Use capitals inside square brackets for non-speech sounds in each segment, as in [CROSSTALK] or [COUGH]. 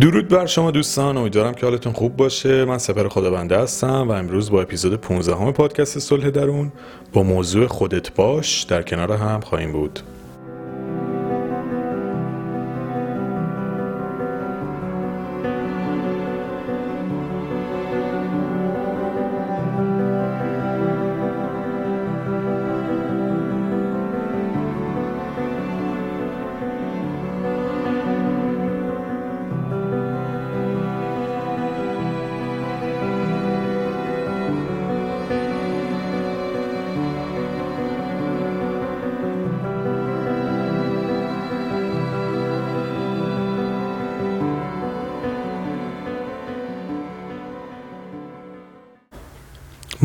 درود بر شما دوستان امیدوارم که حالتون خوب باشه. من سپر خدابنده هستم و امروز با اپیزود 15 همه پادکست صلح درون با موضوع خودت باش در کنار هم خواهیم بود.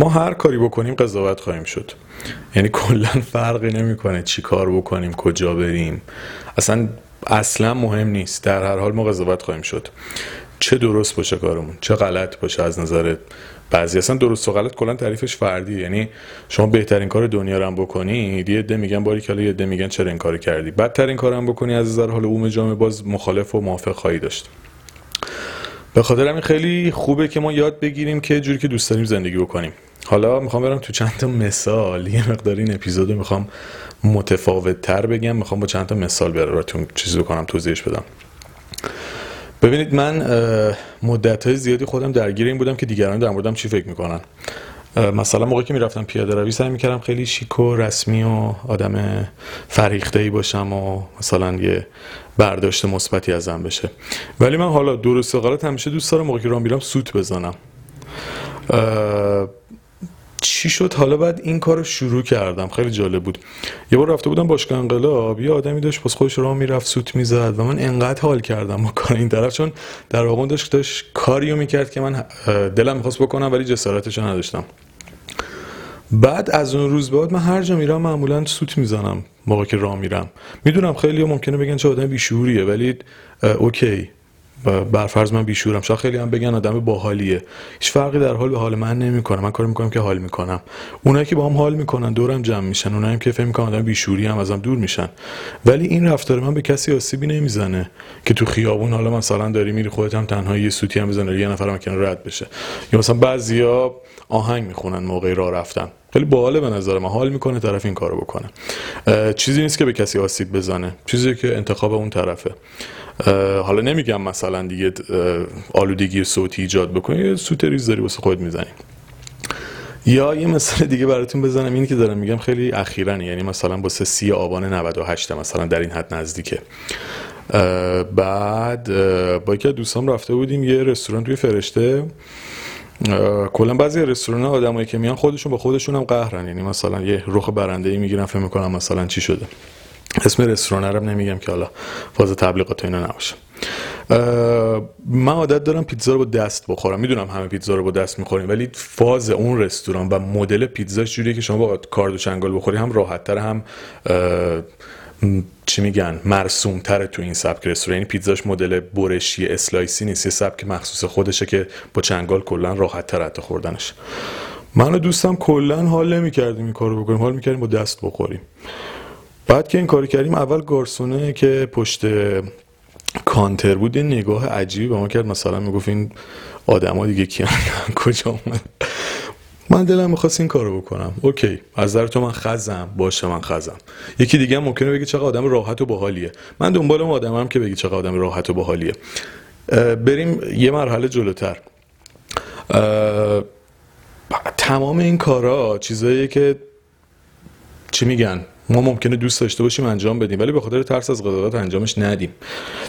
ما هر کاری بکنیم قضاوت خواهیم شد. یعنی کلا فرقی نمی‌کنه چی کار بکنیم کجا بریم. اصلا اصلا مهم نیست. در هر حال ما قضاوت خواهیم شد. چه درست باشه کارمون چه غلط باشه از نظر بعضی اصلا درست و غلط کلا تعریفش فردی یعنی شما بهترین کار دنیا رو هم بکنی یه عده میگن باری کلا یه عده میگن چرا این کار کردی؟ بدترین کارم بکنی از نظر حال عموم جامعه باز مخالف و موافق خواهی داشت. به خاطر همین خیلی خوبه که ما یاد بگیریم که جوری که دوست داریم زندگی بکنیم. حالا می‌خوام برم تو چند تا مثال یه مقدار این اپیزود می‌خوام متفاوت تر بگم می‌خوام با چند تا مثال براتون چیزی بکنم توضیحش بدم. ببینید من مدت های زیادی خودم درگیر این بودم که دیگران در موردم چی فکر می‌کنن. مثلا موقعی که می‌رفتم پیاده روی سعی می‌کردم خیلی شیک و رسمی و آدم فریخته ای باشم و مثلا یه برداشت مثبتی ازم بشه. ولی من حالا درست و غلط همیشه دوست دارم موقعی که راه میرم سوت بزنم. چی شد؟ حالا بعد این کار رو شروع کردم. خیلی جالب بود. یه بار رفته بودم باشگاه انقلاب یه آدمی داشت پس خودش راه می‌رفت سوت می‌زد و من انقدر حال کردم با کار این طرف چون در واقع داشت داشت کاریو می‌کرد که من دلم می‌خواست بکنم ولی جسارتش نداشتم. بعد از اون روز بعد من هر جا میرم معمولا سوت می‌زنم موقع که راه میرم. می‌دونم خیلی ممکنه بگن چه آدم بیشوریه ولی اوکی. برفرض من بیشورم. شاید خیلی هم بگن آدم باحالیه. هیچ فرقی در حال به حال من نمی‌کنه. من کار می‌کنم که حال می‌کنم. اونایی که با هم حال می‌کنن دورم جمع میشن. اونایی که فکر می‌کنن آدم بیشوری هم ازم دور میشن. ولی این رفتار من به کسی آسیبی نمی‌زنه که تو خیابون حالا مثلا داری میری خودت هم تنها یه سوتی هم بزنه یه نفر مکن رد بشه. یا مثلا بعضیا آهنگ می‌خونن موقع راه رفتن. خیلی باحاله به نظر من. حال می‌کنه طرف این کارو بکنه. چیزی نیست که به کسی آسیب بزنه. چیزی که انتخاب اون طرفه. حالا نمیگم مثلا دیگه آلودگی صوتی ایجاد بکنی یه سوت ریز داری واسه خود می‌زنی. یا یه مثال دیگه براتون بزنم اینی که دارم میگم خیلی اخیرا یعنی مثلا با سی آبان 98 مثلا در این حد نزدیکه. بعد با یکی دوستان رفته بودیم یه رستوران توی فرشته. کلا بعضی رستوران آدمایی که میان خودشون با خودشون هم قهرن یعنی مثلا یه رخ برنده ای می‌گیرن فکر می‌کنم مثلا چی شده. اسم رستوران رو نمیگم که حالا فاز تبلیغات اینا نباشه. من عادت دارم پیتزا رو با دست بخورم. می‌دونم همه پیتزا رو با دست می‌خوریم ولی فاز اون رستوران و مدل پیتزاش جوریه که شما با کارد و چنگال بخوری هم راحت تر هم چی میگن مرسوم تره تو این سبک رستوران. یعنی پیتزاش مدل برشی اسلایسی نیست یه سبک مخصوص خودشه که با چنگال کلا راحت تر حتی خوردنش. من و دوستم کلا حال نمی‌کردیم این کارو بکنیم حال می‌کردیم با دست بخوریم. بعد که این کاری کردیم اول گارسونه که پشت کانتر بود یه نگاه عجیبی به ما کرد. مثلا می‌گفت این آدما دیگه کیان؟ [LAUGHS] کجا اومد؟ من دلم می‌خواست این کارو بکنم. اوکی از نظر تو من خزم. باشه من خزم. یکی دیگه هم ممکنه بگی چقدر آدم راحت و باحالیه. من دنبال اون آدمم که بگی چقدر آدم راحت و باحالیه. بریم یه مرحله جلوتر. تمام این کارا چیزاییه که چی میگن؟ ما ممکنه دوست داشته باشیم انجام بدیم ولی به خاطر ترس از قضاوت انجامش ندیم.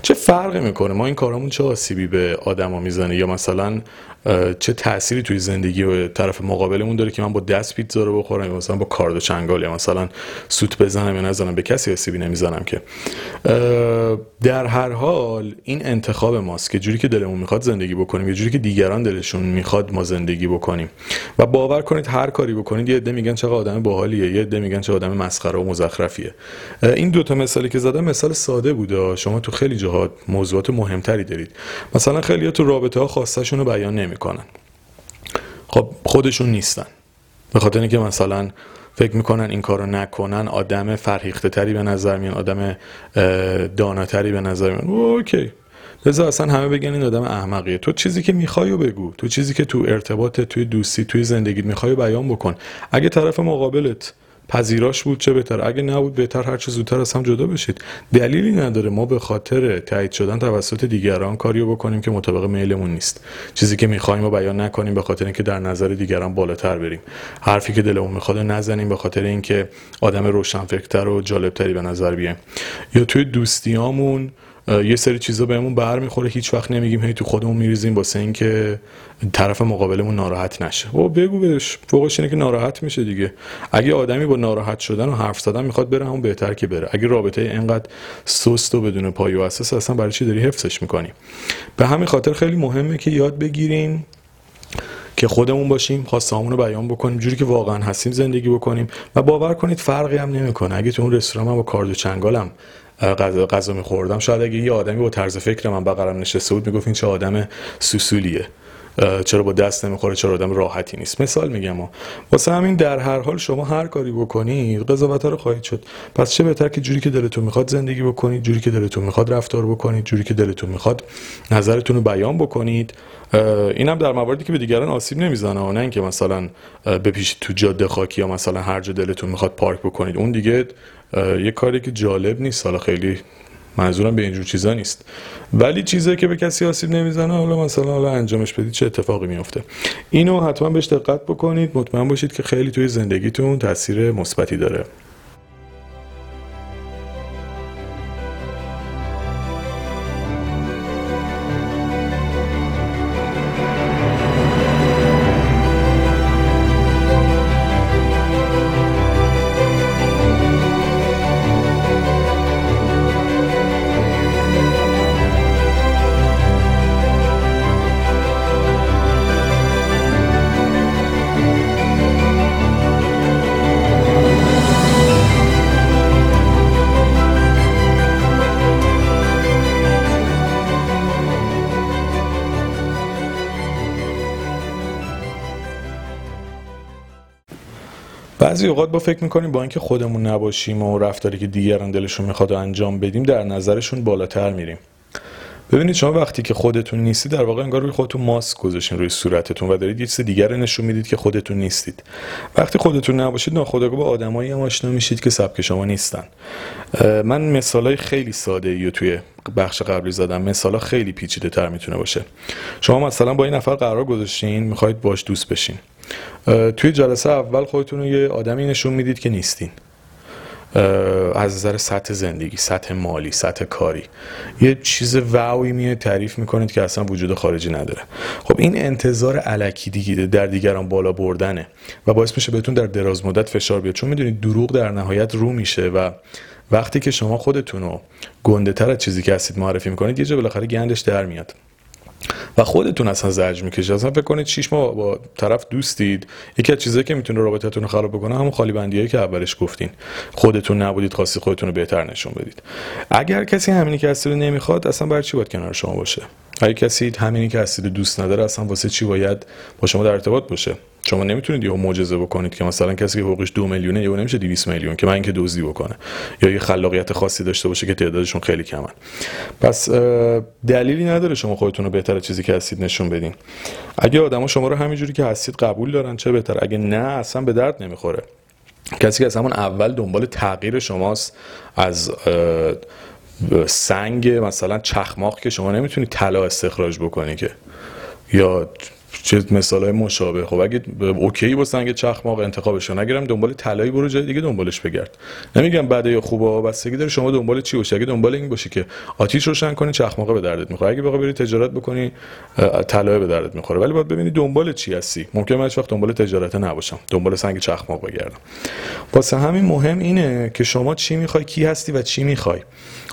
چه فرقی می‌کنه؟ ما این کارامون چه آسیبی به آدما می‌زنه؟ یا مثلا چه تأثیری توی زندگی و طرف مقابلمون داره که من با دست پیتزا رو بخورم؟ یا مثلا با کارد و چنگال یا مثلا سوت بزنم یا نزنم؟ به کسی آسیبی نمی‌زنم که. در هر حال این انتخاب ماست که جوری که دلمون می‌خواد زندگی بکنیم یه جوری که دیگران دلشون می‌خواد ما زندگی بکنیم. و باور کنید هر کاری بکنید یه عده میگن چقدر آدم باحالیه یه عده میگن چه آدم مسخره و مزخرفیه. این دوتا مثالی که زدم مثال ساده بوده. شما تو خیلی جاها موضوعات مهمتری دارید. مثلا خیلی تو رابطه ها خواستشون رو بیان نمی‌کنن. خب خودشون نیستن. به خاطر اینکه مثلا فکر می‌کنن این کارو نکنن آدم فرهیخته تری به نظر میان آدم داناتری به نظر میان. اوکی. لذا اصلا همه بگن این آدم احمقیه. تو چیزی که می‌خوای و بگو. تو چیزی که تو ارتباط توی دوستی توی زندگیت می‌خوای بیان بکن. اگه طرف مقابلت پذیراش بود چه بهتر. اگه نبود بهتر هر چه زودتر از هم جدا بشید. دلیلی نداره. ما به خاطر تایید شدن توسط دیگران کاریو بکنیم که مطابق میلمون نیست. چیزی که می‌خوایم و بیان نکنیم به خاطر اینکه در نظر دیگران بالاتر بریم. حرفی که دلمون می‌خواد نزنیم به خاطر اینکه آدم روشنفکرتر و جالبتری به نظر بیایم. یا توی دوستیامون یه سری چیزا بهمون برمیخوره هیچ وقت نمیگیم هی تو خودمون میریزیم واسه اینکه طرف مقابلمون ناراحت نشه. و بگو بهش. فوقش اینه که ناراحت میشه دیگه. اگه آدمی با ناراحت شدن و حرف زدن می‌خواد بره همون بهتر که بره. اگه رابطه اینقدر سست و بدون پای و اساس اصلا برای چی داری حفظش می‌کنی؟ به همین خاطر خیلی مهمه که یاد بگیریم که خودمون باشیم خواستهامون رو بیان بکنیم جوری که واقعا هستیم زندگی بکنیم. و باور کنید فرقی هم نمی‌کنه. اگه تو اون رستوران با کارد و چنگالم غذا میخوردم. شاید اگه یه آدمی با طرز فکر من بغلم نشسته بود می‌گفت این چه آدم سوسولیه. چرا با دست نمی‌خوره چرا آدم راحتی نیست. مثال میگم و واسه همین در هر حال شما هر کاری بکنید قضاوت رو خواهید شد. پس چه بهتر که جوری که دلتون می‌خواد زندگی بکنید جوری که دلتون می‌خواد رفتار بکنید جوری که دلتون می‌خواد نظرتون رو بیان بکنید. اینم در مواردی که به دیگران آسیب نمی‌زنه و نه اینکه مثلا بپیشید تو جاده خاکی یا مثلا هر جا دلتون می‌خواد پارک بکنید. اون دیگه یه کاری که جالب نیست. حالا خیلی منظورم به اینجور چیزا نیست. ولی چیزایی که به کسی آسیب نمی‌زنه حالا مثلا حالا انجامش بدید چه اتفاقی میفته اینو حتما بهش دقت بکنید. مطمئن باشید که خیلی توی زندگیتون تاثیر مثبتی داره. بعضی اوقات با فکر می‌کنیم با اینکه خودمون نباشیم و رفتاری که دیگران دلشون می‌خواد انجام بدیم در نظرشون بالاتر میریم. ببینید شما وقتی که خودتون نیستید در واقع انگار روی خودتون ماسک گذاشتین روی صورتتون و دارید یه چیز دیگر نشون می‌دید که خودتون نیستید. وقتی خودتون نباشید ناخودآگاه با آدمایی هم آشنا میشید که سبک شما نیستن. من مثالای خیلی ساده ای توی بخش قبلی زدم. مثالا خیلی پیچیده تر می‌تونه باشه. شما مثلا با این نفر قرار گذاشتین می‌خواید باش دوست بشین. توی جلسه اول خودتون رو یه آدمی نشون می‌دید که نیستین. از نظر سطح زندگی سطح مالی سطح کاری. یه چیز واوی میه تعریف می‌کنید که اصلا وجود خارجی نداره. خب این انتظار علکی دیگه در دیگران بالا بردنه و باعث میشه بهتون در دراز مدت فشار بیاد. چون می‌دونید دروغ در نهایت رو میشه و وقتی که شما خودتون رو گنده تر از چیزی که هستید معرفی می‌کنید یه جا بالاخره گندش در میاد. و خودتون اصلا زرج می‌کشید. اصلا فکر کنید 6 ماه با طرف دوستید. یکی از چیزایی که می‌تونه رابطتون رو خراب بکنه همون خالی بندیایی که اولش گفتین. خودتون نبودید خواستی خودتون رو بهتر نشون بدید. اگر کسی همینی که هستید نمی‌خواد اصلا برای چی باید کنار شما باشه؟ اگه کسی همینی که هستید دوست نداره اصلا واسه چی باید با شما در ارتباط باشه؟ شما نمی‌تونید یهو معجزه بکنید که مثلا کسی که حقوقش دو میلیونه یهو نمیشه 200 میلیون که من اینکه دزدی بکنه. یا یه خلاقیت خاصی داشته باشه که تعدادشون خیلی کمن. پس دلیلی نداره شما خودتون رو بهتر چیزی که هستید نشون بدین. اگه آدما شما رو همینجوری که هستید قبول دارن چه بهتر؟ اگه نه اصلا به درد نمی‌خوره. کسی که از همون اول دنبال تغییر شماست از سنگ مثلا چخماق که شما نمی‌تونی طلا استخراج بکنی که. یا چه مثال های مشابه. خب اگه اوکی با سنگ چخماق انتخابش نگیرم دنبال طلایی برو جای دیگه دنبالش بگرد. نمیگم بده یا خوبه بستگی داره شما دنبال چی باشی. اگه دنبال این باشی که آتیش روشن کنی چخماق به دردت می‌خوره. اگه بخوای بری تجارت بکنی طلای به دردت می‌خوره. ولی باید ببینی دنبال چی هستی. ممکن من وقت دنبال تجارت نباشم. دنبال سنگ چخماق بگردم. واسه همین مهم اینه که شما چی می‌خوای کی هستی و چی می‌خوای.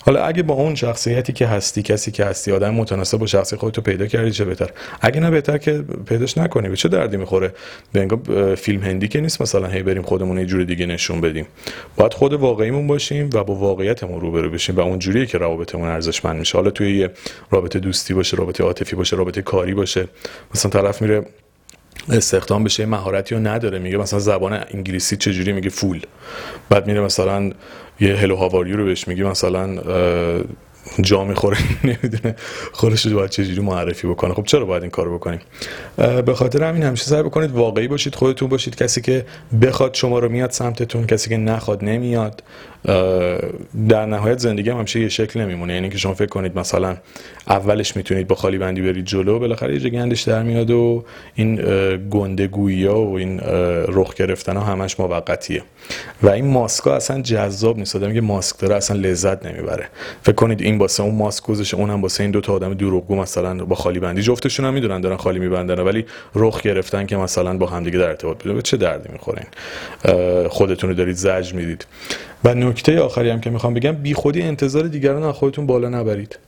حالا اگه با اون شخصیتی که هستی کسی که هستی آدم متناسب با شخصی خودتو پیدا کردی چه بهتر؟ اگه نه بهتر که پیداش نکنی. به چه دردی می‌خوره؟ به فیلم هندی که نیست مثلا هی بریم خودمون یه جور دیگه نشون بدیم. باید خود واقعیمون باشیم و با واقعیتمون روبرو بشیم و اون جوریه که روابطمون ارزشمند میشه. حالا توی یه رابطه دوستی باشه رابطه عاطفی باشه رابطه کاری باشه. مثلا طرف میره استخدام بشه مهارتی رو نداره. میگه مثلا زبان انگلیسی چجوری؟ میگه فول. بعد میره مثلا یه هلو هاواریو رو بهش میگه مثلا جا می‌خوره. [LAUGHS] نمی‌دونه خودش رو باید چجوری معرفی بکنه. خب چرا باید این کارو بکنیم؟ به خاطر همین همیشه سعی بکنید واقعی باشید خودتون باشید. کسی که بخواد شما رو میاد سمتتون کسی که نخواد نمیاد. در نهایت زندگی هم همیشه یه شکل نمیمونه. یعنی که شما فکر کنید مثلا اولش می‌تونید با خالی بندی برید جلو بالاخره یه گندش در میاد و این گندگویی ها و این رخ گرفتن ها همش موقتیه. و این ماسک ها اصلا جذاب نیست. آدمی که ماسک داره اصلا لذت نمی‌بره. فکر کنید این واسه اون ماسک گذاشته اونم واسه این دو تا آدم دروغگو مثلا با خالی بندی. جفتشون هم می‌دونن دارن خالی میبندن ولی رخ گرفتن که مثلا با همدیگه در ارتباط بودن چه دردی می‌خورین؟ خودتون رو دارید زج می‌دید. و نکته آخری هم که می‌خوام بگم بیخودی انتظار دیگران از خودتون بالا نبرید.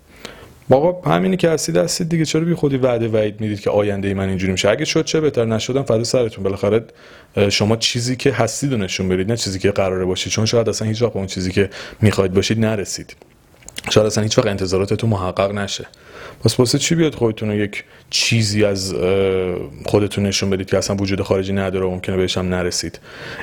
آقا همینی که هستید هستید دیگه. چرا بی خودی وعده وعید می‌دید که آینده ای من اینجوری میشه؟ اگه شد چه بهتر؟ نشدم فدا سرتون. بالاخره شما چیزی که هستید و نشون برید نه چیزی که قراره باشید. چون شاید اصلا هیچ وقت اون چیزی که می‌خواید باشید نرسید. شاید اصلا هیچ وقت انتظاراتتون محقق نشه. پس واسه چی بیاد خودتون یک چیزی از خودتون نشون بدید که اصلا وجود خارجی نداره و ممکنه بهش هم نرسید.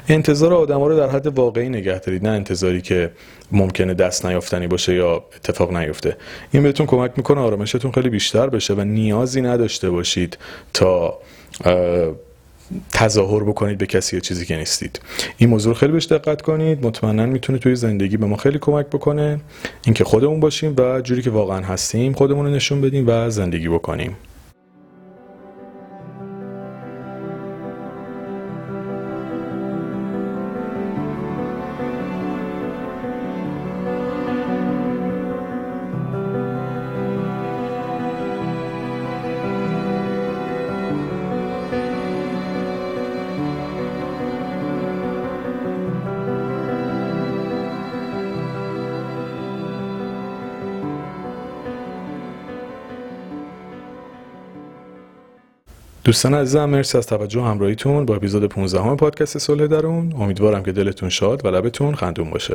انتظار آدما رو در حد واقعی نگه دارید نه انتظاری که ممکنه دست نیافتنی باشه یا اتفاق نیفته. این بهتون کمک می‌کنه آرامشتون خیلی بیشتر بشه و نیازی نداشته باشید تا تظاهر بکنید به کسی یا چیزی که نیستید. این موضوع خیلی بهش دقت کنید. مطمئنا می‌تونه توی زندگی به ما خیلی کمک بکنه. اینکه خودمون باشیم و جوری که واقعا هستیم خودمون رو نشون بدیم و زندگی بکنیم. دوستان عزیزم مرسی از توجه همراهیتون با اپیزود 15 همه پادکست صلح درون. امیدوارم که دلتون شاد و لبتون خندون باشه.